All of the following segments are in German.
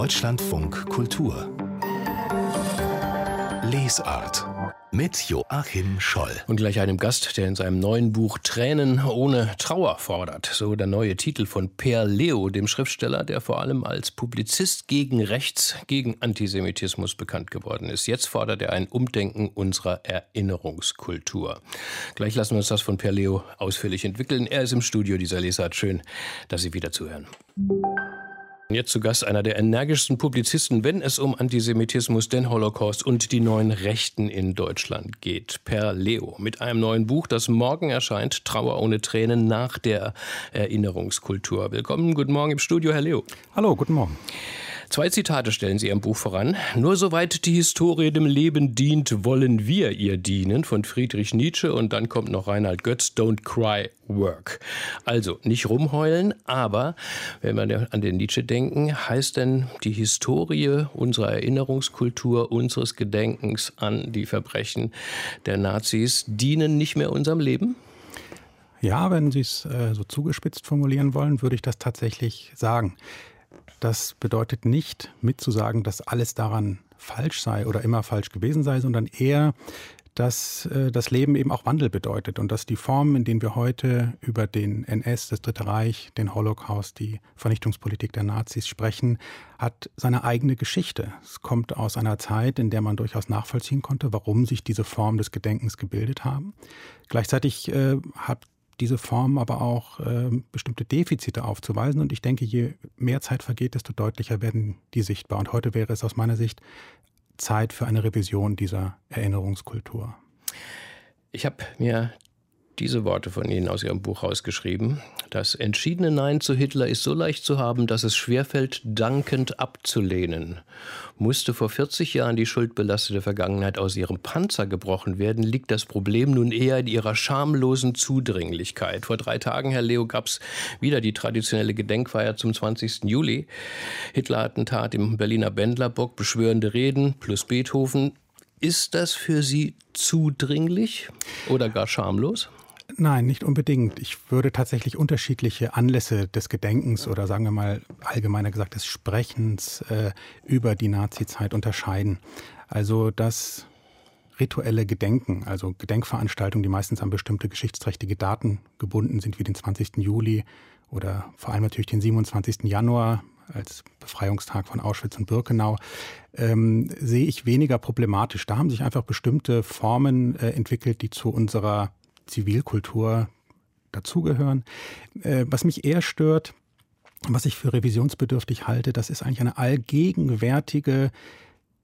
Deutschlandfunk Kultur Lesart mit Joachim Scholl. Und gleich einem Gast, der in seinem neuen Buch Tränen ohne Trauer fordert. So der neue Titel von Per Leo, dem Schriftsteller, der vor allem als Publizist gegen Rechts, gegen Antisemitismus bekannt geworden ist. Jetzt fordert er ein Umdenken unserer Erinnerungskultur. Gleich lassen wir uns das von Per Leo ausführlich entwickeln. Er ist im Studio dieser Lesart. Schön, dass Sie wieder zuhören. Jetzt zu Gast einer der energischsten Publizisten, wenn es um Antisemitismus, den Holocaust und die neuen Rechten in Deutschland geht. Per Leo mit einem neuen Buch, das morgen erscheint, Trauer ohne Tränen nach der Erinnerungskultur. Willkommen, guten Morgen im Studio, Herr Leo. Hallo, guten Morgen. Zwei Zitate stellen Sie im Buch voran. Nur soweit die Historie dem Leben dient, wollen wir ihr dienen, von Friedrich Nietzsche. Und dann kommt noch Reinhard Götz, Don't Cry, Work. Also nicht rumheulen, aber wenn wir an den Nietzsche denken, heißt denn die Historie unserer Erinnerungskultur, unseres Gedenkens an die Verbrechen der Nazis dienen nicht mehr unserem Leben? Ja, wenn Sie es äh, so zugespitzt formulieren wollen, würde ich das tatsächlich sagen. Das bedeutet nicht mitzusagen, dass alles daran falsch sei oder immer falsch gewesen sei, sondern eher, dass äh, das Leben eben auch Wandel bedeutet und dass die Formen, in denen wir heute über den NS, das Dritte Reich, den Holocaust, die Vernichtungspolitik der Nazis sprechen, hat seine eigene Geschichte. Es kommt aus einer Zeit, in der man durchaus nachvollziehen konnte, warum sich diese Formen des Gedenkens gebildet haben. Gleichzeitig äh, hat diese Form aber auch äh, bestimmte Defizite aufzuweisen. Und ich denke, je mehr Zeit vergeht, desto deutlicher werden die sichtbar. Und heute wäre es aus meiner Sicht Zeit für eine Revision dieser Erinnerungskultur. Ich habe mir diese Worte von Ihnen aus Ihrem Buch rausgeschrieben. Das entschiedene Nein zu Hitler ist so leicht zu haben, dass es schwerfällt, dankend abzulehnen. Musste vor 40 Jahren die schuldbelastete Vergangenheit aus ihrem Panzer gebrochen werden, liegt das Problem nun eher in ihrer schamlosen Zudringlichkeit. Vor drei Tagen, Herr Leo, gab es wieder die traditionelle Gedenkfeier zum 20. Juli. Hitler-Attentat im Berliner Bendlerbock, beschwörende Reden plus Beethoven. Ist das für Sie zudringlich oder gar schamlos? Nein, nicht unbedingt. Ich würde tatsächlich unterschiedliche Anlässe des Gedenkens oder sagen wir mal allgemeiner gesagt des Sprechens äh, über die Nazizeit unterscheiden. Also das rituelle Gedenken, also Gedenkveranstaltungen, die meistens an bestimmte geschichtsträchtige Daten gebunden sind, wie den 20. Juli oder vor allem natürlich den 27. Januar als Befreiungstag von Auschwitz und Birkenau, ähm, sehe ich weniger problematisch. Da haben sich einfach bestimmte Formen äh, entwickelt, die zu unserer Zivilkultur dazugehören. Äh, was mich eher stört, was ich für revisionsbedürftig halte, das ist eigentlich eine allgegenwärtige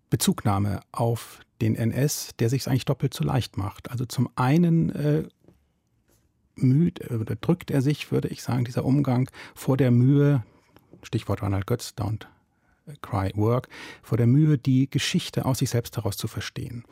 Bezugnahme auf den NS, der sich eigentlich doppelt so leicht macht. Also zum einen äh, müht oder drückt er sich, würde ich sagen, dieser Umgang vor der Mühe, Stichwort Ronald Götz, Don't Cry Work, vor der Mühe, die Geschichte aus sich selbst heraus zu verstehen.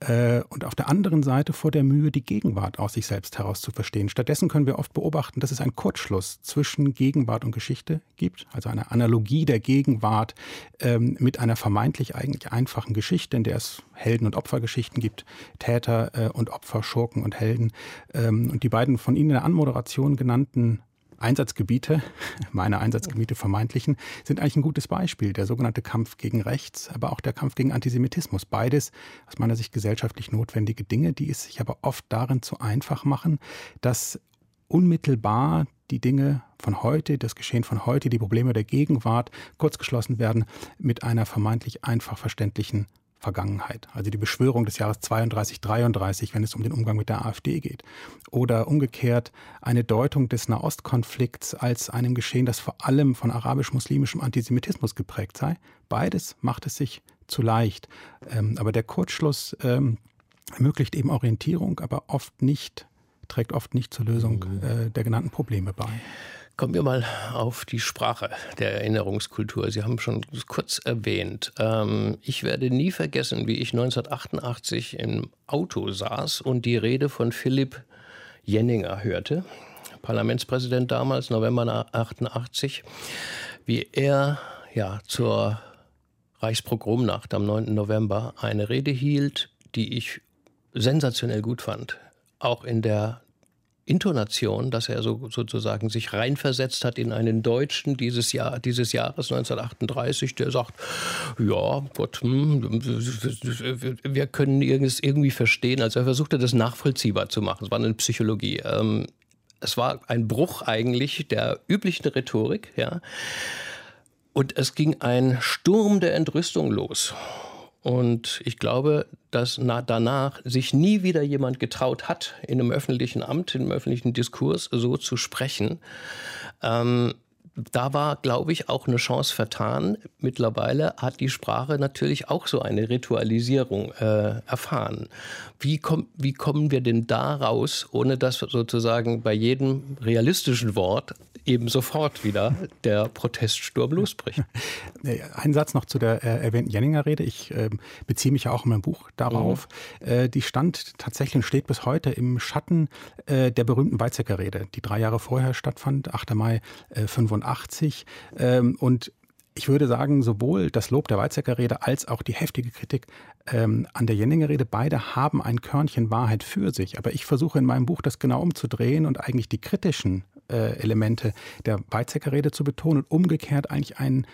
Äh, und auf der anderen Seite vor der Mühe, die Gegenwart aus sich selbst heraus zu verstehen. Stattdessen können wir oft beobachten, dass es einen Kurzschluss zwischen Gegenwart und Geschichte gibt, also eine Analogie der Gegenwart ähm, mit einer vermeintlich eigentlich einfachen Geschichte, in der es Helden- und Opfergeschichten gibt, Täter äh, und Opfer, Schurken und Helden. Ähm, und die beiden von Ihnen in der Anmoderation genannten Einsatzgebiete, meine Einsatzgebiete vermeintlichen, sind eigentlich ein gutes Beispiel. Der sogenannte Kampf gegen Rechts, aber auch der Kampf gegen Antisemitismus. Beides aus meiner Sicht gesellschaftlich notwendige Dinge, die es sich aber oft darin zu einfach machen, dass unmittelbar die Dinge von heute, das Geschehen von heute, die Probleme der Gegenwart kurzgeschlossen werden mit einer vermeintlich einfach verständlichen Vergangenheit, also die Beschwörung des Jahres 32, 33, wenn es um den Umgang mit der AfD geht. Oder umgekehrt eine Deutung des Nahostkonflikts als einem Geschehen, das vor allem von arabisch-muslimischem Antisemitismus geprägt sei. Beides macht es sich zu leicht. Ähm, aber der Kurzschluss ähm, ermöglicht eben Orientierung, aber oft nicht, trägt oft nicht zur Lösung mhm. äh, der genannten Probleme bei. Kommen wir mal auf die Sprache der Erinnerungskultur. Sie haben schon kurz erwähnt. Ähm, ich werde nie vergessen, wie ich 1988 im Auto saß und die Rede von Philipp Jenninger hörte, Parlamentspräsident damals, November 88, wie er ja zur Reichspogromnacht am 9. November eine Rede hielt, die ich sensationell gut fand. Auch in der Intonation, dass er so sozusagen sich reinversetzt hat in einen Deutschen dieses Jahr, dieses Jahres 1938, der sagt, ja, Gott, hm, wir können es irgendwie verstehen. Also er versuchte das nachvollziehbar zu machen. Es war eine Psychologie. Ähm, es war ein Bruch eigentlich der üblichen Rhetorik, ja. Und es ging ein Sturm der Entrüstung los. Und ich glaube, dass danach sich nie wieder jemand getraut hat, in einem öffentlichen Amt, in einem öffentlichen Diskurs so zu sprechen. Ähm, da war, glaube ich, auch eine Chance vertan. Mittlerweile hat die Sprache natürlich auch so eine Ritualisierung äh, erfahren. Wie, komm, wie kommen wir denn da raus, ohne dass sozusagen bei jedem realistischen Wort eben sofort wieder der Proteststurm losbricht? Ein Satz noch zu der äh, erwähnten Jenninger Rede. Ich äh, beziehe mich ja auch in meinem Buch darauf. Mhm. Äh, die stand tatsächlich und steht bis heute im Schatten äh, der berühmten Weizsäcker Rede, die drei Jahre vorher stattfand, 8. Mai 85. Äh, ähm, und ich würde sagen, sowohl das Lob der Weizsäcker Rede als auch die heftige Kritik ähm, an der Jenninger Rede, beide haben ein Körnchen Wahrheit für sich. Aber ich versuche in meinem Buch das genau umzudrehen und eigentlich die kritischen äh, Elemente der Weizsäcker Rede zu betonen und umgekehrt eigentlich ein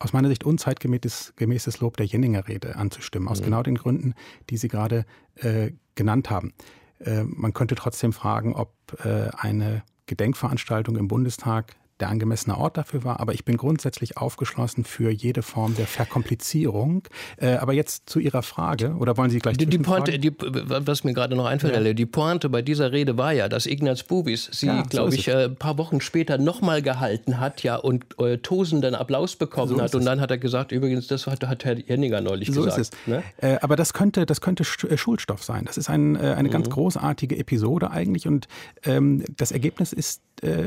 aus meiner Sicht unzeitgemäßes gemäßes Lob der Jenninger Rede anzustimmen, aus mhm. genau den Gründen, die Sie gerade äh, genannt haben. Äh, man könnte trotzdem fragen, ob äh, eine Gedenkveranstaltung im Bundestag der angemessene Ort dafür war. Aber ich bin grundsätzlich aufgeschlossen für jede Form der Verkomplizierung. Äh, aber jetzt zu Ihrer Frage, oder wollen Sie gleich die, die Pointe, die, Was mir gerade noch einfällt, ja. die Pointe bei dieser Rede war ja, dass Ignaz Bubis sie, ja, so glaube ich, äh, ein paar Wochen später nochmal gehalten hat ja, und äh, tosenden Applaus bekommen so hat. Und dann hat er gesagt, übrigens, das hat, hat Herr Jenninger neulich so gesagt. Ist es. Ne? Äh, aber das könnte, das könnte äh, Schulstoff sein. Das ist ein, äh, eine mhm. ganz großartige Episode eigentlich. Und ähm, das Ergebnis ist,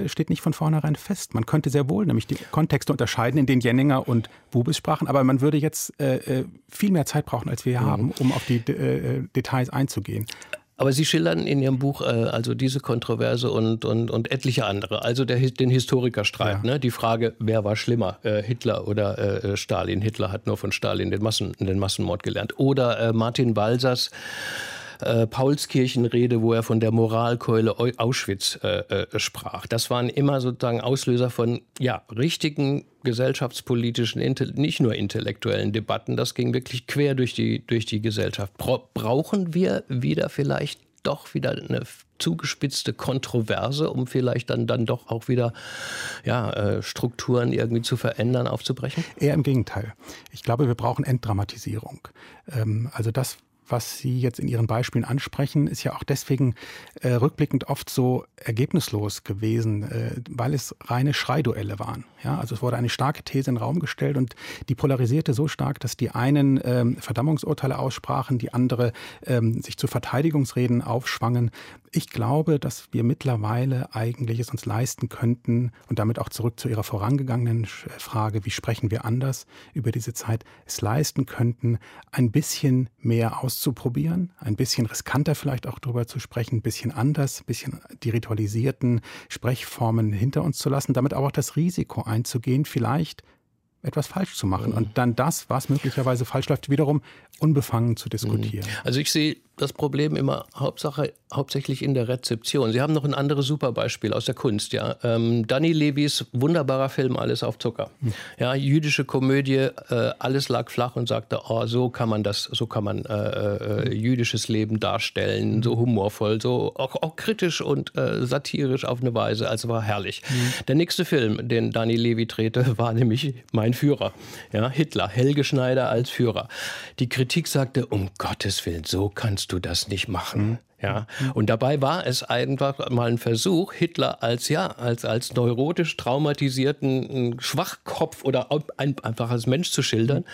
steht nicht von vornherein fest ist. Man könnte sehr wohl nämlich die Kontexte unterscheiden, in denen Jenninger und Bubis sprachen, aber man würde jetzt äh, äh viel mehr Zeit brauchen, als wir hier mhm. haben, um auf die äh, äh, Details einzugehen. Aber Sie schildern in Ihrem Buch äh, also diese Kontroverse und, und, und etliche andere. Also der, den Historikerstreit, ja. ne? die Frage, wer war schlimmer, äh, Hitler oder äh, Stalin. Hitler hat nur von Stalin den, Massen, den Massenmord gelernt. Oder äh, Martin Balsers äh, Paulskirchenrede, wo er von der Moralkeule Auschwitz äh, äh, sprach. Das waren immer sozusagen Auslöser von ja, richtigen gesellschaftspolitischen, nicht nur intellektuellen Debatten. Das ging wirklich quer durch die, durch die Gesellschaft. Brauchen wir wieder vielleicht doch wieder eine zugespitzte Kontroverse, um vielleicht dann, dann doch auch wieder ja, äh, Strukturen irgendwie zu verändern, aufzubrechen? Eher im Gegenteil. Ich glaube, wir brauchen Entdramatisierung. Ähm, also das, was Sie jetzt in Ihren Beispielen ansprechen, ist ja auch deswegen äh, rückblickend oft so ergebnislos gewesen, äh, weil es reine Schreiduelle waren. Ja, also es wurde eine starke These in den Raum gestellt und die polarisierte so stark, dass die einen ähm, Verdammungsurteile aussprachen, die andere ähm, sich zu Verteidigungsreden aufschwangen. Ich glaube, dass wir mittlerweile eigentlich es uns leisten könnten und damit auch zurück zu Ihrer vorangegangenen Frage, wie sprechen wir anders über diese Zeit, es leisten könnten, ein bisschen mehr auszuprobieren, ein bisschen riskanter vielleicht auch darüber zu sprechen, ein bisschen anders, ein bisschen die ritualisierten Sprechformen hinter uns zu lassen, damit aber auch das Risiko einzugehen, vielleicht etwas falsch zu machen und dann das, was möglicherweise falsch läuft, wiederum unbefangen zu diskutieren. Also ich sehe das Problem immer Hauptsache, hauptsächlich in der Rezeption. Sie haben noch ein anderes Superbeispiel aus der Kunst. Ja. Ähm, Danny Levys wunderbarer Film Alles auf Zucker. Hm. Ja, jüdische Komödie, äh, alles lag flach und sagte, oh, so kann man das, so kann man äh, äh, hm. jüdisches Leben darstellen, hm. so humorvoll, so auch, auch kritisch und äh, satirisch auf eine Weise. Also war herrlich. Mhm. Der nächste Film, den Danny Levy drehte, war nämlich Mein Führer. Ja, Hitler, Helge Schneider als Führer. Die Kritik sagte, um Gottes Willen, so kannst du das nicht machen. Ja, und dabei war es einfach mal ein Versuch, Hitler als ja als als neurotisch traumatisierten Schwachkopf oder ein, einfach als Mensch zu schildern.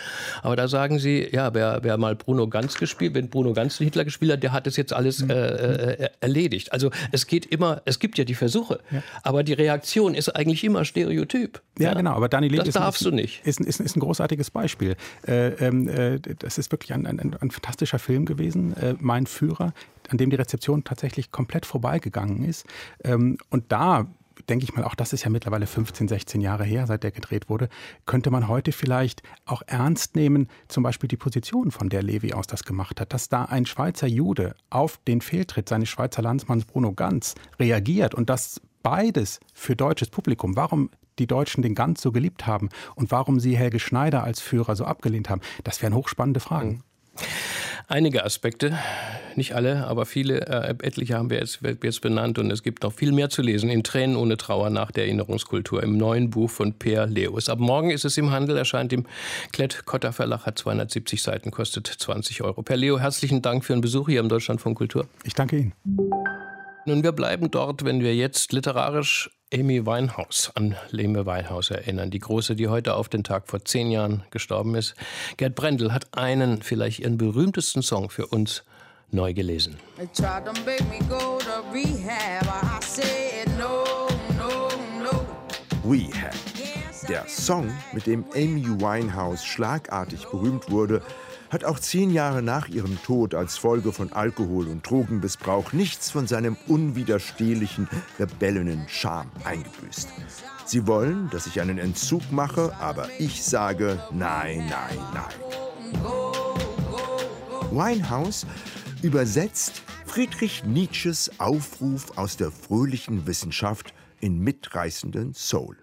Aber da sagen Sie, ja, wer, wer mal Bruno Ganz gespielt, wenn Bruno Ganz Hitler gespielt hat, der hat es jetzt alles äh, äh, erledigt. Also es geht immer, es gibt ja die Versuche, ja. aber die Reaktion ist eigentlich immer Stereotyp. Ja, ja. genau. Aber Dani das ist, darfst ist, du nicht. Ist, ist, ist, ein großartiges Beispiel. Äh, ähm, äh, das ist wirklich ein, ein, ein fantastischer Film gewesen. Äh, mein Führer an dem die Rezeption tatsächlich komplett vorbeigegangen ist. Ähm, und da denke ich mal, auch das ist ja mittlerweile 15, 16 Jahre her, seit der gedreht wurde, könnte man heute vielleicht auch ernst nehmen, zum Beispiel die Position, von der Levi aus das gemacht hat, dass da ein Schweizer Jude auf den Fehltritt seines Schweizer Landsmanns Bruno Ganz reagiert und das beides für deutsches Publikum. Warum die Deutschen den Ganz so geliebt haben und warum sie Helge Schneider als Führer so abgelehnt haben, das wären hochspannende Fragen. Mhm. Einige Aspekte, nicht alle, aber viele, äh, etliche haben wir jetzt, jetzt benannt und es gibt noch viel mehr zu lesen in Tränen ohne Trauer nach der Erinnerungskultur im neuen Buch von Per Leus. Ab morgen ist es im Handel, erscheint im Klett-Cotta Verlag, hat 270 Seiten, kostet 20 Euro. Per Leo, herzlichen Dank für den Besuch hier im Deutschland von Kultur. Ich danke Ihnen. Nun, wir bleiben dort, wenn wir jetzt literarisch Amy Winehouse an Leme Winehouse erinnern. Die Große, die heute auf den Tag vor zehn Jahren gestorben ist. Gerd Brendel hat einen, vielleicht ihren berühmtesten Song für uns neu gelesen. Rehab. Der Song, mit dem Amy Winehouse schlagartig berühmt wurde, hat auch zehn Jahre nach ihrem Tod als Folge von Alkohol- und Drogenmissbrauch nichts von seinem unwiderstehlichen, rebellenen Charme eingebüßt. Sie wollen, dass ich einen Entzug mache, aber ich sage nein, nein, nein. Winehouse übersetzt Friedrich Nietzsches Aufruf aus der fröhlichen Wissenschaft in mitreißenden Soul.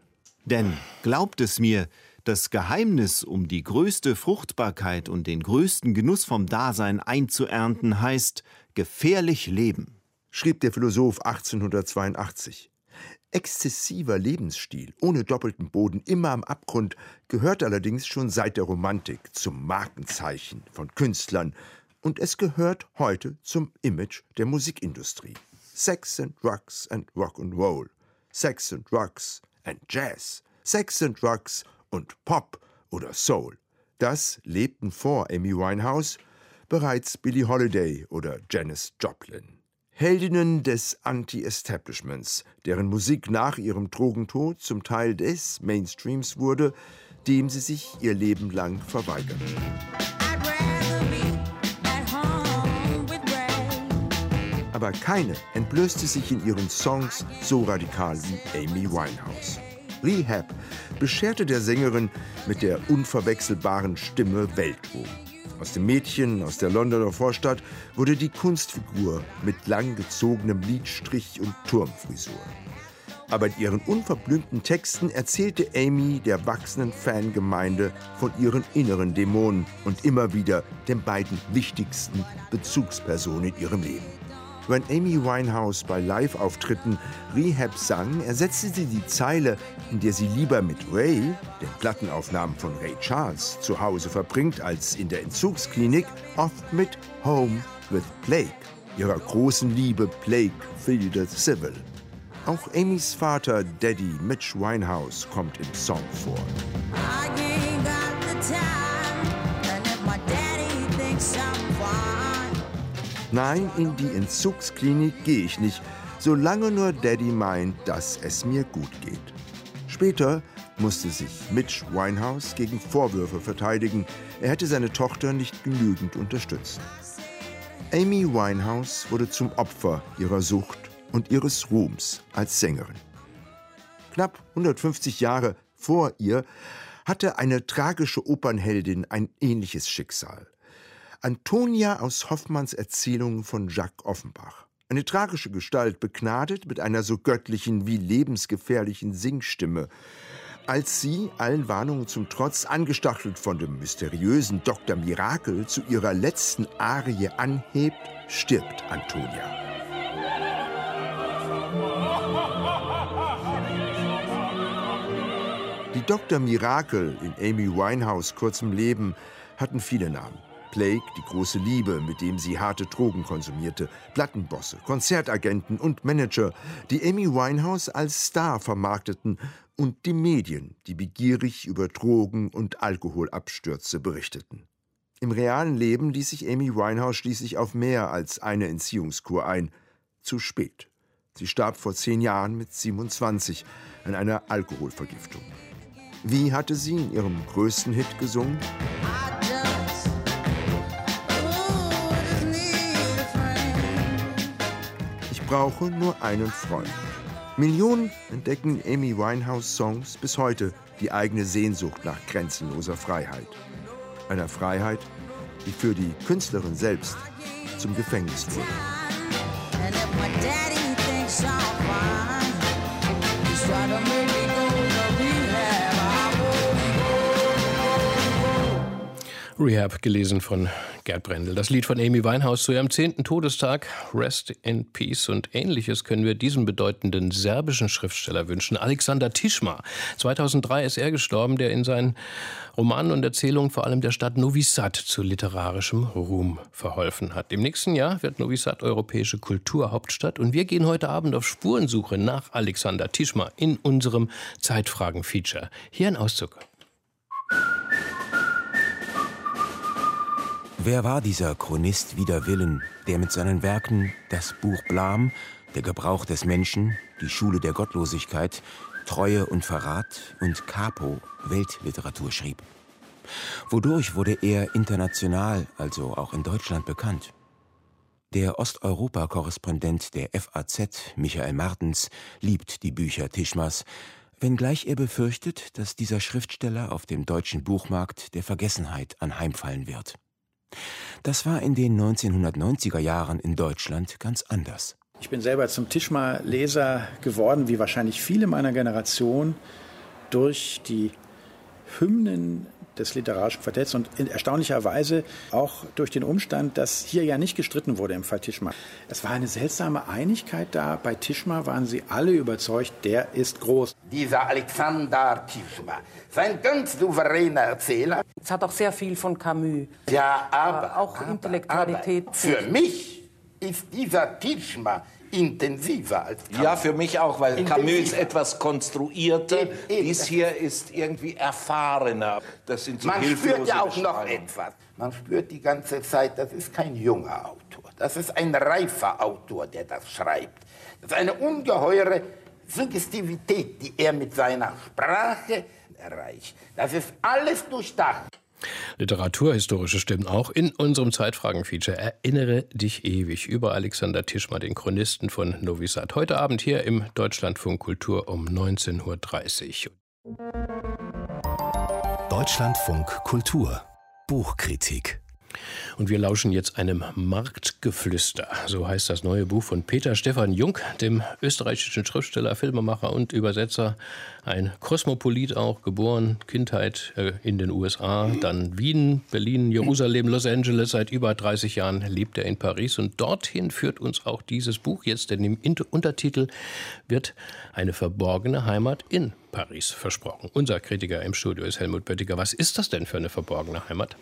Denn glaubt es mir, das Geheimnis, um die größte Fruchtbarkeit und den größten Genuss vom Dasein einzuernten, heißt gefährlich leben, schrieb der Philosoph 1882. Exzessiver Lebensstil, ohne doppelten Boden, immer am Abgrund, gehört allerdings schon seit der Romantik zum Markenzeichen von Künstlern und es gehört heute zum Image der Musikindustrie. Sex and Drugs and Rock and Roll, Sex and Drugs and Jazz, Sex and Drugs und Pop oder Soul. Das lebten vor Amy Winehouse bereits Billie Holiday oder Janis Joplin. Heldinnen des Anti-Establishments, deren Musik nach ihrem Drogentod zum Teil des Mainstreams wurde, dem sie sich ihr Leben lang verweigerten. Aber keine entblößte sich in ihren Songs so radikal wie Amy Winehouse. Rehab bescherte der Sängerin mit der unverwechselbaren Stimme Weltruhm. Aus dem Mädchen aus der Londoner Vorstadt wurde die Kunstfigur mit langgezogenem Lidstrich und Turmfrisur. Aber in ihren unverblümten Texten erzählte Amy der wachsenden Fangemeinde von ihren inneren Dämonen und immer wieder den beiden wichtigsten Bezugspersonen in ihrem Leben. Wenn Amy Winehouse bei Live-Auftritten Rehab sang, ersetzte sie die Zeile, in der sie lieber mit Ray, den Plattenaufnahmen von Ray Charles, zu Hause verbringt als in der Entzugsklinik, oft mit Home with Plague, ihrer großen Liebe Plague Fielder Civil. Auch Amys Vater Daddy Mitch Winehouse kommt im Song vor. Nein, in die Entzugsklinik gehe ich nicht, solange nur Daddy meint, dass es mir gut geht. Später musste sich Mitch Winehouse gegen Vorwürfe verteidigen, er hätte seine Tochter nicht genügend unterstützt. Amy Winehouse wurde zum Opfer ihrer Sucht und ihres Ruhms als Sängerin. Knapp 150 Jahre vor ihr hatte eine tragische Opernheldin ein ähnliches Schicksal. Antonia aus Hoffmanns Erzählungen von Jacques Offenbach. Eine tragische Gestalt, begnadet mit einer so göttlichen wie lebensgefährlichen Singstimme. Als sie, allen Warnungen zum Trotz, angestachelt von dem mysteriösen Dr. Mirakel, zu ihrer letzten Arie anhebt, stirbt Antonia. Die Dr. Mirakel in Amy Winehouse kurzem Leben hatten viele Namen. Plague, die große Liebe, mit dem sie harte Drogen konsumierte, Plattenbosse, Konzertagenten und Manager, die Amy Winehouse als Star vermarkteten und die Medien, die begierig über Drogen und Alkoholabstürze berichteten. Im realen Leben ließ sich Amy Winehouse schließlich auf mehr als eine Entziehungskur ein. Zu spät. Sie starb vor zehn Jahren mit 27 an einer Alkoholvergiftung. Wie hatte sie in ihrem größten Hit gesungen? Brauche nur einen Freund. Millionen entdecken Amy Winehouse Songs bis heute die eigene Sehnsucht nach grenzenloser Freiheit. Einer Freiheit, die für die Künstlerin selbst zum Gefängnis wurde. Rehab, gelesen von Gerd Brendel. Das Lied von Amy Winehouse zu ihrem zehnten Todestag, Rest in Peace und ähnliches können wir diesem bedeutenden serbischen Schriftsteller wünschen. Alexander Tischma. 2003 ist er gestorben, der in seinen Romanen und Erzählungen vor allem der Stadt Novi Sad zu literarischem Ruhm verholfen hat. Im nächsten Jahr wird Novi Sad europäische Kulturhauptstadt und wir gehen heute Abend auf Spurensuche nach Alexander Tischma in unserem Zeitfragen-Feature. Hier ein Auszug. Wer war dieser Chronist wider Willen, der mit seinen Werken das Buch Blam, der Gebrauch des Menschen, die Schule der Gottlosigkeit, Treue und Verrat und Capo Weltliteratur schrieb? Wodurch wurde er international, also auch in Deutschland, bekannt? Der Osteuropa-Korrespondent der FAZ, Michael Martens, liebt die Bücher Tischmas, wenngleich er befürchtet, dass dieser Schriftsteller auf dem deutschen Buchmarkt der Vergessenheit anheimfallen wird. Das war in den 1990er Jahren in Deutschland ganz anders. Ich bin selber zum Tischma-Leser geworden, wie wahrscheinlich viele meiner Generation, durch die Hymnen des literarischen Quartetts und erstaunlicherweise auch durch den Umstand, dass hier ja nicht gestritten wurde im Fall Tischma. Es war eine seltsame Einigkeit da. Bei Tischma waren sie alle überzeugt, der ist groß. Dieser Alexander Tischma, sein ganz souveräner Erzähler. Es hat auch sehr viel von Camus. Ja, aber. auch aber, Intellektualität. Aber für mich ist dieser Tischma intensiver als Camus. Ja, für mich auch, weil intensiver. Camus etwas konstruierter. Eben, eben. Dies hier ist irgendwie erfahrener. Das sind so Man spürt ja auch noch etwas. Man spürt die ganze Zeit, das ist kein junger Autor. Das ist ein reifer Autor, der das schreibt. Das ist eine ungeheure Suggestivität, die er mit seiner Sprache erreicht. Das ist alles durchdacht. Literaturhistorische Stimmen auch in unserem Zeitfragen-Feature. Erinnere dich ewig über Alexander Tischmer, den Chronisten von Novi Sad. Heute Abend hier im Deutschlandfunk Kultur um 19.30 Uhr. Deutschlandfunk Kultur Buchkritik und wir lauschen jetzt einem Marktgeflüster. So heißt das neue Buch von Peter Stefan Jung, dem österreichischen Schriftsteller, Filmemacher und Übersetzer. Ein Kosmopolit auch, geboren, Kindheit äh, in den USA, dann Wien, Berlin, Jerusalem, Los Angeles. Seit über 30 Jahren lebt er in Paris und dorthin führt uns auch dieses Buch jetzt, denn im Untertitel wird eine verborgene Heimat in Paris versprochen. Unser Kritiker im Studio ist Helmut Böttiger. Was ist das denn für eine verborgene Heimat?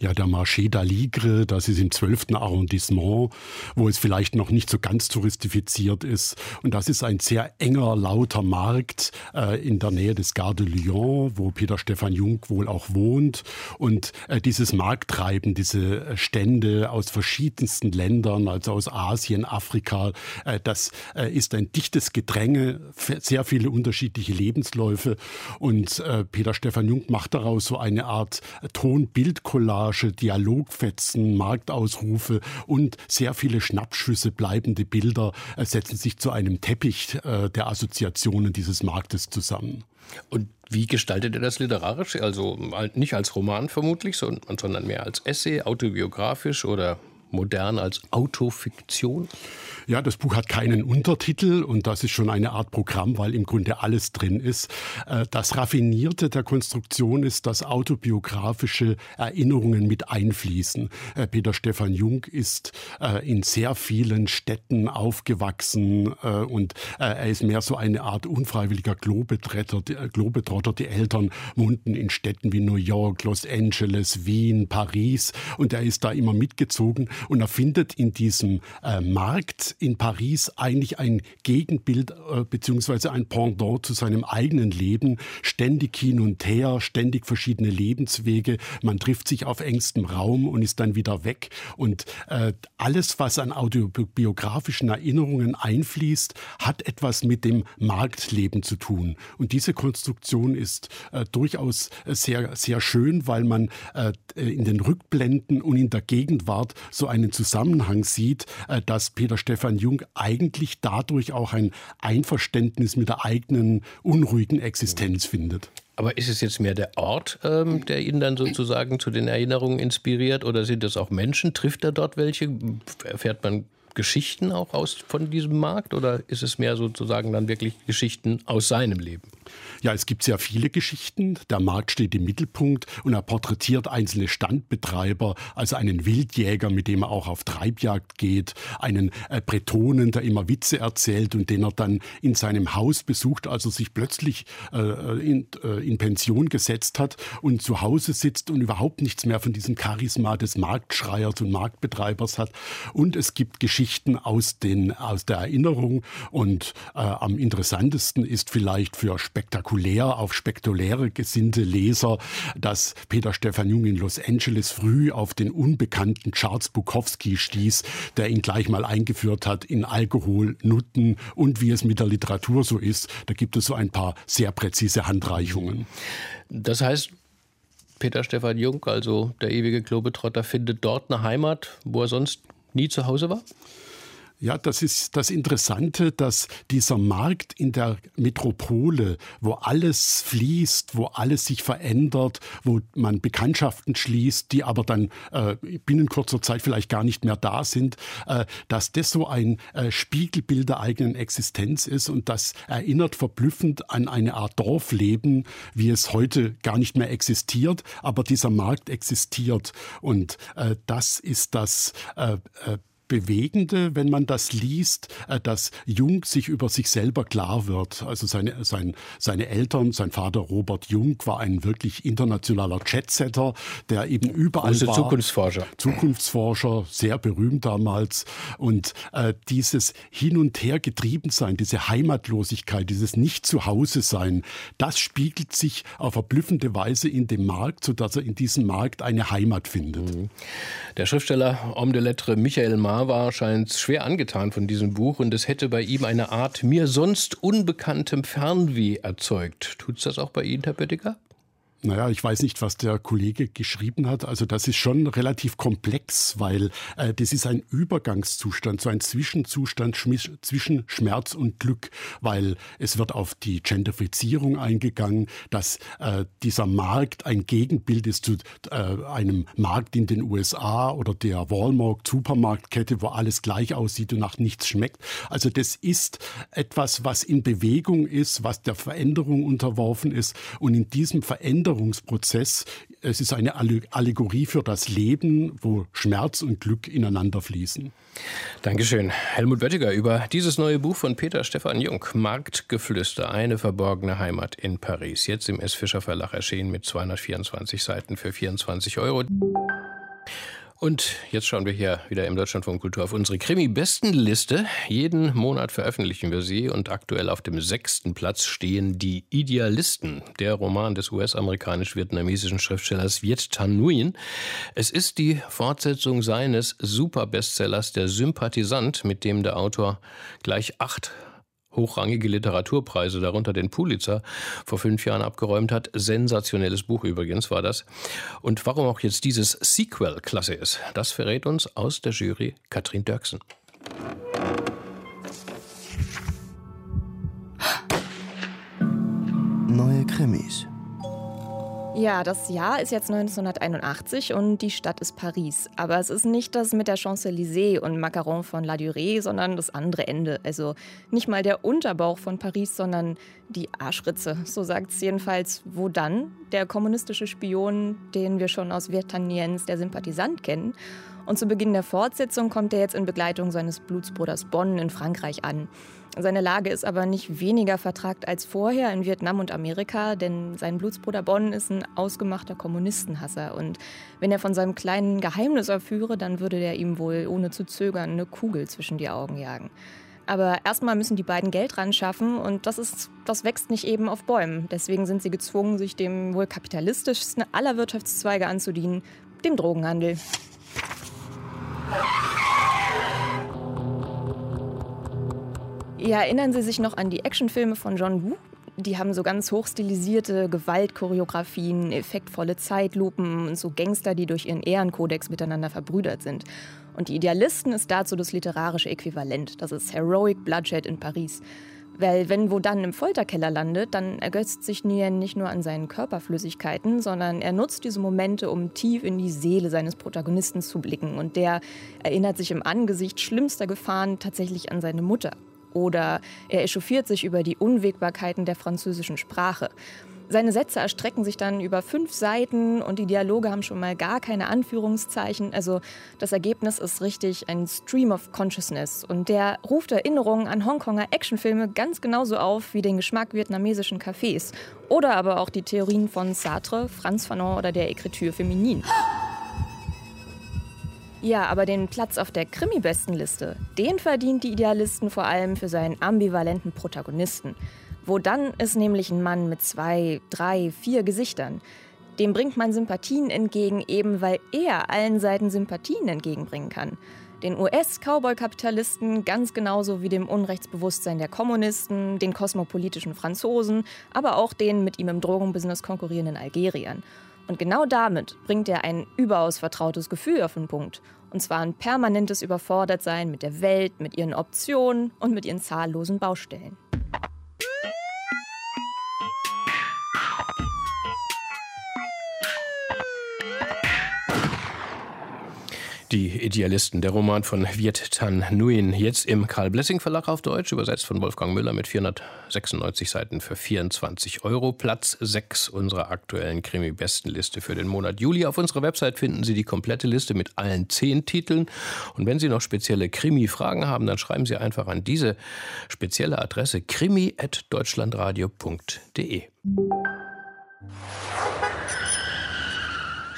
Ja der Marché d'Aligre, das ist im 12. Arrondissement, wo es vielleicht noch nicht so ganz touristifiziert ist. Und das ist ein sehr enger, lauter Markt äh, in der Nähe des Gare de Lyon, wo Peter Stefan Jung wohl auch wohnt. Und äh, dieses Markttreiben, diese Stände aus verschiedensten Ländern, also aus Asien, Afrika, äh, das äh, ist ein dichtes Gedränge, sehr viele unterschiedliche Lebensläufe. Und äh, Peter Stefan Jung macht daraus so eine Art Ton-Bild-Collage Montage, Dialogfetzen, Marktausrufe und sehr viele Schnappschüsse, bleibende Bilder äh, setzen sich zu einem Teppich äh, der Assoziationen dieses Marktes zusammen. Und wie gestaltet er das literarisch? Also nicht als Roman vermutlich, sondern mehr als Essay, autobiografisch oder modern als Autofiktion? Ja, das Buch hat keinen Untertitel und das ist schon eine Art Programm, weil im Grunde alles drin ist. Äh, das Raffinierte der Konstruktion ist, dass autobiografische Erinnerungen mit einfließen. Äh, Peter Stefan Jung ist äh, in sehr vielen Städten aufgewachsen und er ist mehr so eine Art unfreiwilliger Globetrotter. Die Eltern wohnten in Städten wie New York, Los Angeles, Wien, Paris und er ist da immer mitgezogen und er findet in diesem Markt in Paris eigentlich ein Gegenbild äh, bzw. ein Pendant zu seinem eigenen Leben. Ständig hin und her, ständig verschiedene Lebenswege. Man trifft sich auf engstem Raum und ist dann wieder weg. Und äh, alles, was an autobiografischen Erinnerungen einfließt, hat etwas mit dem Marktleben zu tun. Und diese Konstruktion ist äh, durchaus sehr, sehr schön, weil man äh, in den Rückblenden und in der Gegenwart so einen Zusammenhang sieht, äh, dass Peter Stefan Jung eigentlich dadurch auch ein Einverständnis mit der eigenen unruhigen Existenz findet. Aber ist es jetzt mehr der Ort, ähm, der ihn dann sozusagen zu den Erinnerungen inspiriert oder sind es auch Menschen? Trifft er dort welche? Erfährt man Geschichten auch aus von diesem Markt oder ist es mehr sozusagen dann wirklich Geschichten aus seinem Leben? Ja, es gibt sehr viele Geschichten. Der Markt steht im Mittelpunkt und er porträtiert einzelne Standbetreiber, also einen Wildjäger, mit dem er auch auf Treibjagd geht, einen äh, Bretonen, der immer Witze erzählt und den er dann in seinem Haus besucht, als er sich plötzlich äh, in, äh, in Pension gesetzt hat und zu Hause sitzt und überhaupt nichts mehr von diesem Charisma des Marktschreiers und Marktbetreibers hat. Und es gibt Geschichten aus, den, aus der Erinnerung und äh, am interessantesten ist vielleicht für spektakulär auf spektakuläre gesinnte Leser, dass Peter Stefan Jung in Los Angeles früh auf den unbekannten Charles Bukowski stieß, der ihn gleich mal eingeführt hat in Alkohol, Nutten und wie es mit der Literatur so ist. Da gibt es so ein paar sehr präzise Handreichungen. Das heißt, Peter Stefan Jung, also der ewige Globetrotter, findet dort eine Heimat, wo er sonst nie zu Hause war? Ja, das ist das Interessante, dass dieser Markt in der Metropole, wo alles fließt, wo alles sich verändert, wo man Bekanntschaften schließt, die aber dann äh, binnen kurzer Zeit vielleicht gar nicht mehr da sind, äh, dass das so ein äh, Spiegelbild der eigenen Existenz ist und das erinnert verblüffend an eine Art Dorfleben, wie es heute gar nicht mehr existiert, aber dieser Markt existiert. Und äh, das ist das äh, äh, Bewegende, wenn man das liest, äh, dass Jung sich über sich selber klar wird. Also seine, sein, seine Eltern, sein Vater Robert Jung war ein wirklich internationaler Jetsetter, der eben überall Große war. Zukunftsforscher. Zukunftsforscher, sehr berühmt damals. Und äh, dieses Hin und Her getrieben sein, diese Heimatlosigkeit, dieses Nicht-Zuhause-Sein, das spiegelt sich auf verblüffende Weise in dem Markt, sodass er in diesem Markt eine Heimat findet. Mhm. Der Schriftsteller Homme de Lettre Michael Mar war, scheint schwer angetan von diesem Buch und es hätte bei ihm eine Art mir sonst unbekanntem Fernweh erzeugt. Tut's das auch bei Ihnen, Herr Böttiger? Naja, ich weiß nicht, was der Kollege geschrieben hat. Also das ist schon relativ komplex, weil äh, das ist ein Übergangszustand, so ein Zwischenzustand zwischen Schmerz und Glück, weil es wird auf die Gentrifizierung eingegangen, dass äh, dieser Markt ein Gegenbild ist zu äh, einem Markt in den USA oder der Walmart Supermarktkette, wo alles gleich aussieht und nach nichts schmeckt. Also das ist etwas, was in Bewegung ist, was der Veränderung unterworfen ist und in diesem Veränderung Veränderungsprozess. Es ist eine Allegorie für das Leben, wo Schmerz und Glück ineinander fließen. Dankeschön. Helmut Böttiger über dieses neue Buch von Peter Stefan Jung, Marktgeflüster, eine verborgene Heimat in Paris. Jetzt im S. Fischer Verlag erschienen mit 224 Seiten für 24 Euro. Und jetzt schauen wir hier wieder im Deutschlandfunk Kultur auf unsere Krimi-Bestenliste. Jeden Monat veröffentlichen wir sie und aktuell auf dem sechsten Platz stehen Die Idealisten, der Roman des US-amerikanisch-vietnamesischen Schriftstellers Viet Thanh Nguyen. Es ist die Fortsetzung seines Superbestsellers Der Sympathisant, mit dem der Autor gleich acht hochrangige Literaturpreise, darunter den Pulitzer, vor fünf Jahren abgeräumt hat. Sensationelles Buch übrigens war das. Und warum auch jetzt dieses Sequel klasse ist, das verrät uns aus der Jury Katrin Dirksen. Neue Krimis. Ja, das Jahr ist jetzt 1981 und die Stadt ist Paris. Aber es ist nicht das mit der Champs-Élysées und Macaron von La Durée, sondern das andere Ende. Also nicht mal der Unterbauch von Paris, sondern die Arschritze. So sagt es jedenfalls Wo dann, der kommunistische Spion, den wir schon aus Virtaniens, der Sympathisant kennen. Und zu Beginn der Fortsetzung kommt er jetzt in Begleitung seines Blutsbruders Bonn in Frankreich an. Seine Lage ist aber nicht weniger vertragt als vorher in Vietnam und Amerika, denn sein Blutsbruder Bonn ist ein ausgemachter Kommunistenhasser. Und wenn er von seinem kleinen Geheimnis erführe, dann würde der ihm wohl ohne zu zögern eine Kugel zwischen die Augen jagen. Aber erstmal müssen die beiden Geld ran schaffen und das, ist, das wächst nicht eben auf Bäumen. Deswegen sind sie gezwungen, sich dem wohl kapitalistischsten aller Wirtschaftszweige anzudienen, dem Drogenhandel. Ja, erinnern Sie sich noch an die Actionfilme von John Woo? Die haben so ganz hochstilisierte Gewaltchoreografien, effektvolle Zeitlupen und so Gangster, die durch ihren Ehrenkodex miteinander verbrüdert sind. Und die Idealisten ist dazu das literarische Äquivalent. Das ist Heroic Bloodshed in Paris. Weil wenn wo dann im Folterkeller landet, dann ergötzt sich Nguyen nicht nur an seinen Körperflüssigkeiten, sondern er nutzt diese Momente, um tief in die Seele seines Protagonisten zu blicken. Und der erinnert sich im Angesicht schlimmster Gefahren tatsächlich an seine Mutter. Oder er echauffiert sich über die Unwägbarkeiten der französischen Sprache. Seine Sätze erstrecken sich dann über fünf Seiten und die Dialoge haben schon mal gar keine Anführungszeichen. Also das Ergebnis ist richtig ein Stream of Consciousness und der ruft Erinnerungen an Hongkonger Actionfilme ganz genauso auf wie den Geschmack vietnamesischen Cafés oder aber auch die Theorien von Sartre, Franz Fanon oder der Écriture Feminine. Ja, aber den Platz auf der Krimi-Bestenliste, den verdient die Idealisten vor allem für seinen ambivalenten Protagonisten. Wo dann ist nämlich ein Mann mit zwei, drei, vier Gesichtern. Dem bringt man Sympathien entgegen, eben weil er allen Seiten Sympathien entgegenbringen kann. Den US-Cowboy-Kapitalisten ganz genauso wie dem Unrechtsbewusstsein der Kommunisten, den kosmopolitischen Franzosen, aber auch den mit ihm im Drogenbusiness konkurrierenden Algeriern. Und genau damit bringt er ein überaus vertrautes Gefühl auf den Punkt. Und zwar ein permanentes Überfordertsein mit der Welt, mit ihren Optionen und mit ihren zahllosen Baustellen. Die Idealisten, der Roman von Viet Tan Nguyen, jetzt im Karl Blessing Verlag auf Deutsch, übersetzt von Wolfgang Müller mit 496 Seiten für 24 Euro. Platz 6 unserer aktuellen Krimi-Bestenliste für den Monat Juli. Auf unserer Website finden Sie die komplette Liste mit allen zehn Titeln. Und wenn Sie noch spezielle Krimi-Fragen haben, dann schreiben Sie einfach an diese spezielle Adresse krimi.deutschlandradio.de.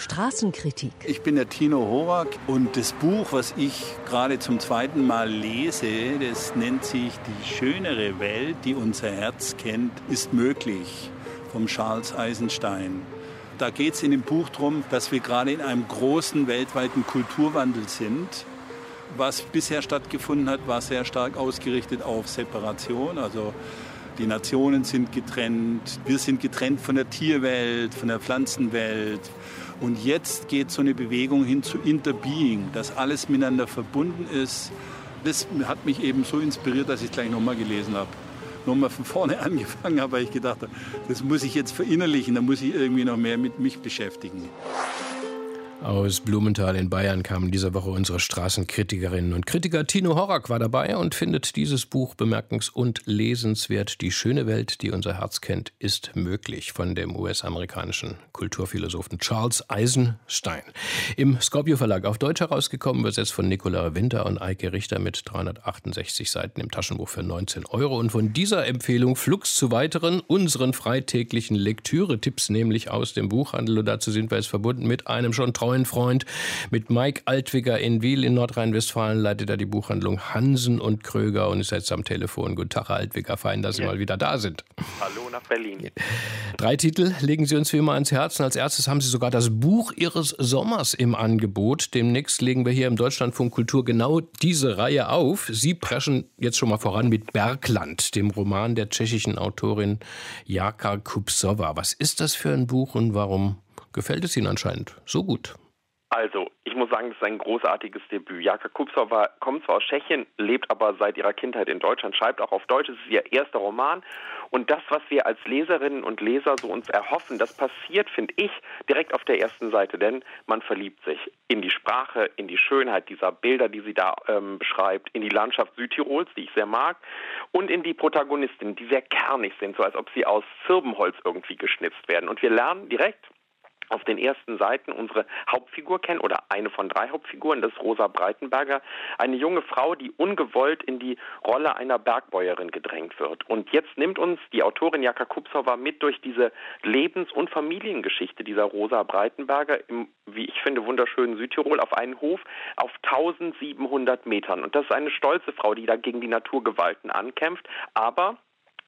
Straßenkritik. Ich bin der Tino Horak und das Buch, was ich gerade zum zweiten Mal lese, das nennt sich Die schönere Welt, die unser Herz kennt, ist möglich vom Charles Eisenstein. Da geht es in dem Buch darum, dass wir gerade in einem großen weltweiten Kulturwandel sind. Was bisher stattgefunden hat, war sehr stark ausgerichtet auf Separation, also die Nationen sind getrennt, wir sind getrennt von der Tierwelt, von der Pflanzenwelt. Und jetzt geht so eine Bewegung hin zu Interbeing, dass alles miteinander verbunden ist. Das hat mich eben so inspiriert, dass ich es gleich nochmal gelesen habe. Nochmal von vorne angefangen habe, weil ich gedacht habe, das muss ich jetzt verinnerlichen, da muss ich irgendwie noch mehr mit mich beschäftigen. Aus Blumenthal in Bayern kamen diese Woche unsere Straßenkritikerinnen und Kritiker. Tino Horak war dabei und findet dieses Buch bemerkens- und lesenswert. Die schöne Welt, die unser Herz kennt, ist möglich von dem US-amerikanischen Kulturphilosophen Charles Eisenstein. Im Scorpio Verlag auf Deutsch herausgekommen, übersetzt von Nicola Winter und Eike Richter mit 368 Seiten im Taschenbuch für 19 Euro. Und von dieser Empfehlung flugs zu weiteren, unseren freitäglichen Lektüre-Tipps, nämlich aus dem Buchhandel. Und dazu sind wir jetzt verbunden mit einem schon treuen neuen Freund. Mit Mike Altwiger in Wiel in Nordrhein-Westfalen leitet er die Buchhandlung Hansen und Kröger und ist jetzt am Telefon. Guten Tag, Herr Altwiger. Fein, dass Sie ja. mal wieder da sind. Hallo nach Berlin. Drei Titel legen Sie uns wie immer ans Herzen. Als erstes haben Sie sogar das Buch Ihres Sommers im Angebot. Demnächst legen wir hier im Deutschlandfunk Kultur genau diese Reihe auf. Sie preschen jetzt schon mal voran mit Bergland, dem Roman der tschechischen Autorin Jaka Kupsova. Was ist das für ein Buch und warum gefällt es Ihnen anscheinend so gut? Also, ich muss sagen, das ist ein großartiges Debüt. Jaka Kupsova kommt zwar aus Tschechien, lebt aber seit ihrer Kindheit in Deutschland, schreibt auch auf Deutsch. Es ist ihr erster Roman. Und das, was wir als Leserinnen und Leser so uns erhoffen, das passiert, finde ich, direkt auf der ersten Seite. Denn man verliebt sich in die Sprache, in die Schönheit dieser Bilder, die sie da ähm, beschreibt, in die Landschaft Südtirols, die ich sehr mag, und in die Protagonistinnen, die sehr kernig sind, so als ob sie aus Zirbenholz irgendwie geschnitzt werden. Und wir lernen direkt, auf den ersten Seiten unsere Hauptfigur kennen oder eine von drei Hauptfiguren, das ist Rosa Breitenberger, eine junge Frau, die ungewollt in die Rolle einer Bergbäuerin gedrängt wird. Und jetzt nimmt uns die Autorin Jaka Kupsova mit durch diese Lebens- und Familiengeschichte dieser Rosa Breitenberger im, wie ich finde, wunderschönen Südtirol auf einen Hof auf 1700 Metern. Und das ist eine stolze Frau, die da gegen die Naturgewalten ankämpft, aber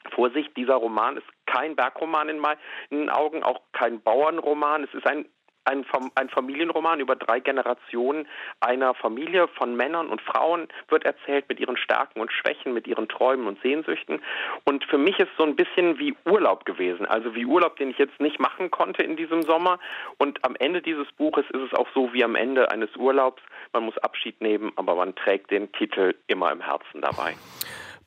Vorsicht, dieser Roman ist kein Bergroman in meinen Augen, auch kein Bauernroman. Es ist ein ein, ein Familienroman über drei Generationen einer Familie von Männern und Frauen wird erzählt mit ihren Stärken und Schwächen, mit ihren Träumen und Sehnsüchten. Und für mich ist so ein bisschen wie Urlaub gewesen, also wie Urlaub, den ich jetzt nicht machen konnte in diesem Sommer. Und am Ende dieses Buches ist es auch so wie am Ende eines Urlaubs. Man muss Abschied nehmen, aber man trägt den Titel immer im Herzen dabei.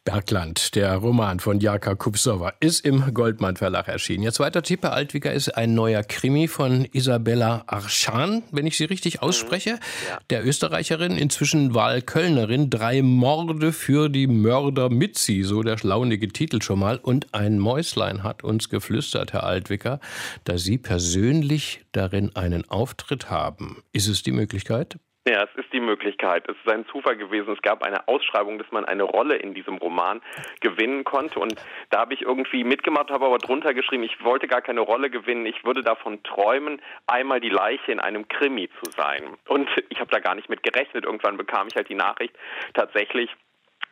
Bergland, der Roman von Jaka Kupsova, ist im Goldmann Verlag erschienen. Ihr zweiter Tipp, Herr Altwiger, ist ein neuer Krimi von Isabella Archan, wenn ich sie richtig ausspreche. Mhm, ja. Der Österreicherin, inzwischen Wahlkölnerin. Drei Morde für die Mörder Mitzi, so der schlaunige Titel schon mal. Und ein Mäuslein hat uns geflüstert, Herr Altwicker, dass Sie persönlich darin einen Auftritt haben. Ist es die Möglichkeit? Ja, es ist die Möglichkeit. Es ist ein Zufall gewesen. Es gab eine Ausschreibung, dass man eine Rolle in diesem Roman gewinnen konnte. Und da habe ich irgendwie mitgemacht, habe aber drunter geschrieben, ich wollte gar keine Rolle gewinnen. Ich würde davon träumen, einmal die Leiche in einem Krimi zu sein. Und ich habe da gar nicht mit gerechnet. Irgendwann bekam ich halt die Nachricht, tatsächlich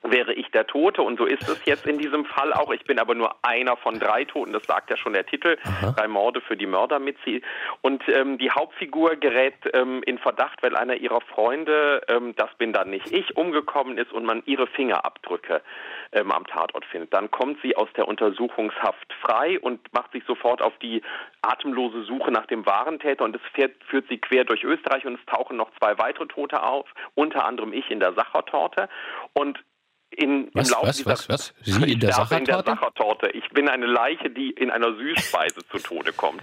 wäre ich der Tote und so ist es jetzt in diesem Fall auch. Ich bin aber nur einer von drei Toten, das sagt ja schon der Titel, Aha. drei Morde für die Mörder mitziehen. Und ähm, die Hauptfigur gerät ähm, in Verdacht, weil einer ihrer Freunde, ähm, das bin dann nicht ich, umgekommen ist und man ihre Fingerabdrücke ähm, am Tatort findet. Dann kommt sie aus der Untersuchungshaft frei und macht sich sofort auf die atemlose Suche nach dem wahren Täter und es fährt, führt sie quer durch Österreich und es tauchen noch zwei weitere Tote auf, unter anderem ich in der Sachertorte. Und in, was, im Laufe was, dieser was, was? Sie in der Sachertorte? in der Sachertorte. Ich bin eine Leiche, die in einer Süßspeise zu Tode kommt.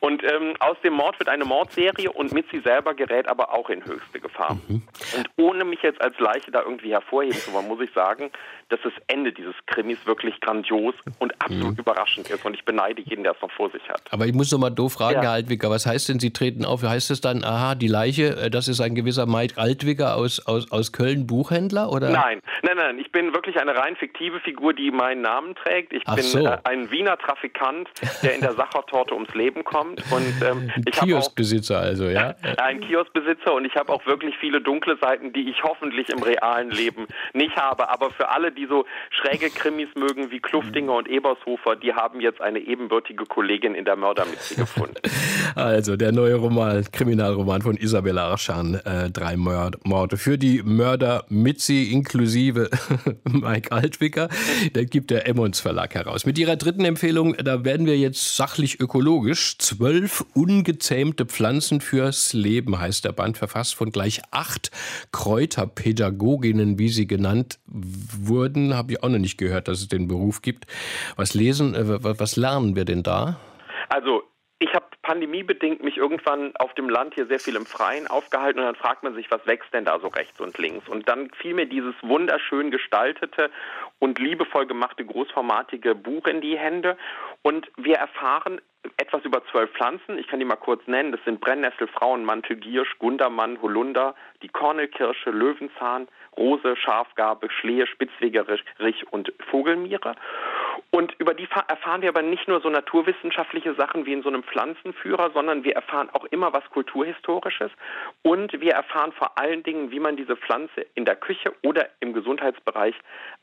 Und ähm, aus dem Mord wird eine Mordserie und Mitzi selber gerät aber auch in höchste Gefahr. Mhm. Und ohne mich jetzt als Leiche da irgendwie hervorheben zu wollen, muss ich sagen, dass das Ende dieses Krimis wirklich grandios und absolut mhm. überraschend ist. Und ich beneide jeden, der es noch vor sich hat. Aber ich muss noch mal doof fragen, ja. Herr Altwicker, was heißt denn, Sie treten auf? Heißt es dann, aha, die Leiche, äh, das ist ein gewisser Mike Altwicker aus, aus, aus Köln, Buchhändler? Oder? Nein, nein, nein. Ich bin wirklich eine rein fiktive Figur, die meinen Namen trägt. Ich Ach bin so. äh, ein Wiener Trafikant, der in der Sachertorte ums Leben kommt. Und, ähm, ich Kioskbesitzer auch, also, ja? Ein Kioskbesitzer und ich habe auch wirklich viele dunkle Seiten, die ich hoffentlich im realen Leben nicht habe. Aber für alle, die so schräge Krimis mögen wie Kluftinger und Ebershofer, die haben jetzt eine ebenbürtige Kollegin in der Mördermitzi gefunden. Also der neue Roman, Kriminalroman von Isabella Arschan, äh, drei Morde für die Mörder Mitzi inklusive Mike Altwicker. Der gibt der Emmons Verlag heraus. Mit ihrer dritten Empfehlung, da werden wir jetzt sachlich ökologisch. Zwölf ungezähmte Pflanzen fürs Leben heißt der Band, verfasst von gleich acht Kräuterpädagoginnen, wie sie genannt wurden. Habe ich auch noch nicht gehört, dass es den Beruf gibt. Was lesen, äh, was lernen wir denn da? Also ich habe pandemiebedingt mich irgendwann auf dem Land hier sehr viel im Freien aufgehalten und dann fragt man sich, was wächst denn da so rechts und links? Und dann fiel mir dieses wunderschön gestaltete und liebevoll gemachte großformatige Buch in die Hände und wir erfahren etwas über zwölf Pflanzen. Ich kann die mal kurz nennen. Das sind Brennnessel, Frauenmantel, Giersch, Gundermann, Holunder, die Kornelkirsche, Löwenzahn, Rose, Schafgarbe, Schlehe, Spitzwegerich und Vogelmiere. Und über die erfahren wir aber nicht nur so naturwissenschaftliche Sachen wie in so einem Pflanzenführer, sondern wir erfahren auch immer was Kulturhistorisches und wir erfahren vor allen Dingen, wie man diese Pflanze in der Küche oder im Gesundheitsbereich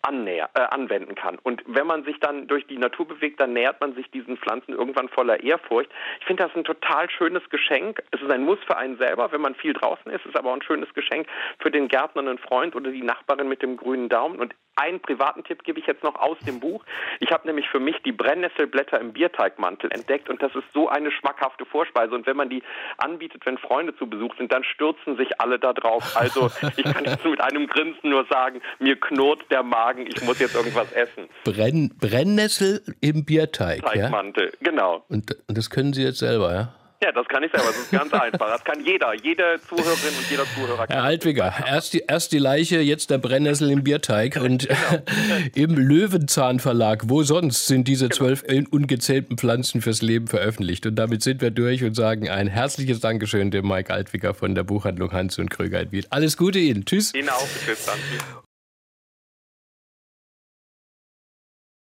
annäher, äh, anwenden kann. Und wenn man sich dann durch die Natur bewegt, dann nähert man sich diesen Pflanzen irgendwann voller Ehrfurcht. Ich finde das ein total schönes Geschenk. Es ist ein Muss für einen selber, wenn man viel draußen ist. Es ist aber auch ein schönes Geschenk für den Gärtner, einen Freund oder die Nachbarin mit dem grünen Daumen. Und einen privaten Tipp gebe ich jetzt noch aus dem Buch. Ich habe nämlich für mich die Brennnesselblätter im Bierteigmantel entdeckt und das ist so eine schmackhafte Vorspeise. Und wenn man die anbietet, wenn Freunde zu Besuch sind, dann stürzen sich alle da drauf. Also ich kann jetzt mit einem Grinsen nur sagen, mir knurrt der Magen, ich muss jetzt irgendwas essen. Brenn, Brennnessel im Bierteig. Teigmantel, ja? genau. Und, und das können Sie jetzt selber, ja? Ja, das kann ich selber. Das ist ganz einfach. Das kann jeder, jede Zuhörerin und jeder Zuhörer. Herr Altwiger, erst die, erst die Leiche, jetzt der Brennnessel im Bierteig. Und genau. im Löwenzahn Verlag, wo sonst sind diese genau. zwölf ungezählten Pflanzen fürs Leben veröffentlicht? Und damit sind wir durch und sagen ein herzliches Dankeschön dem Mike Altwiger von der Buchhandlung Hans und Kröger in Wien. Alles Gute Ihnen. Tschüss. Ihnen auch. Bis dann.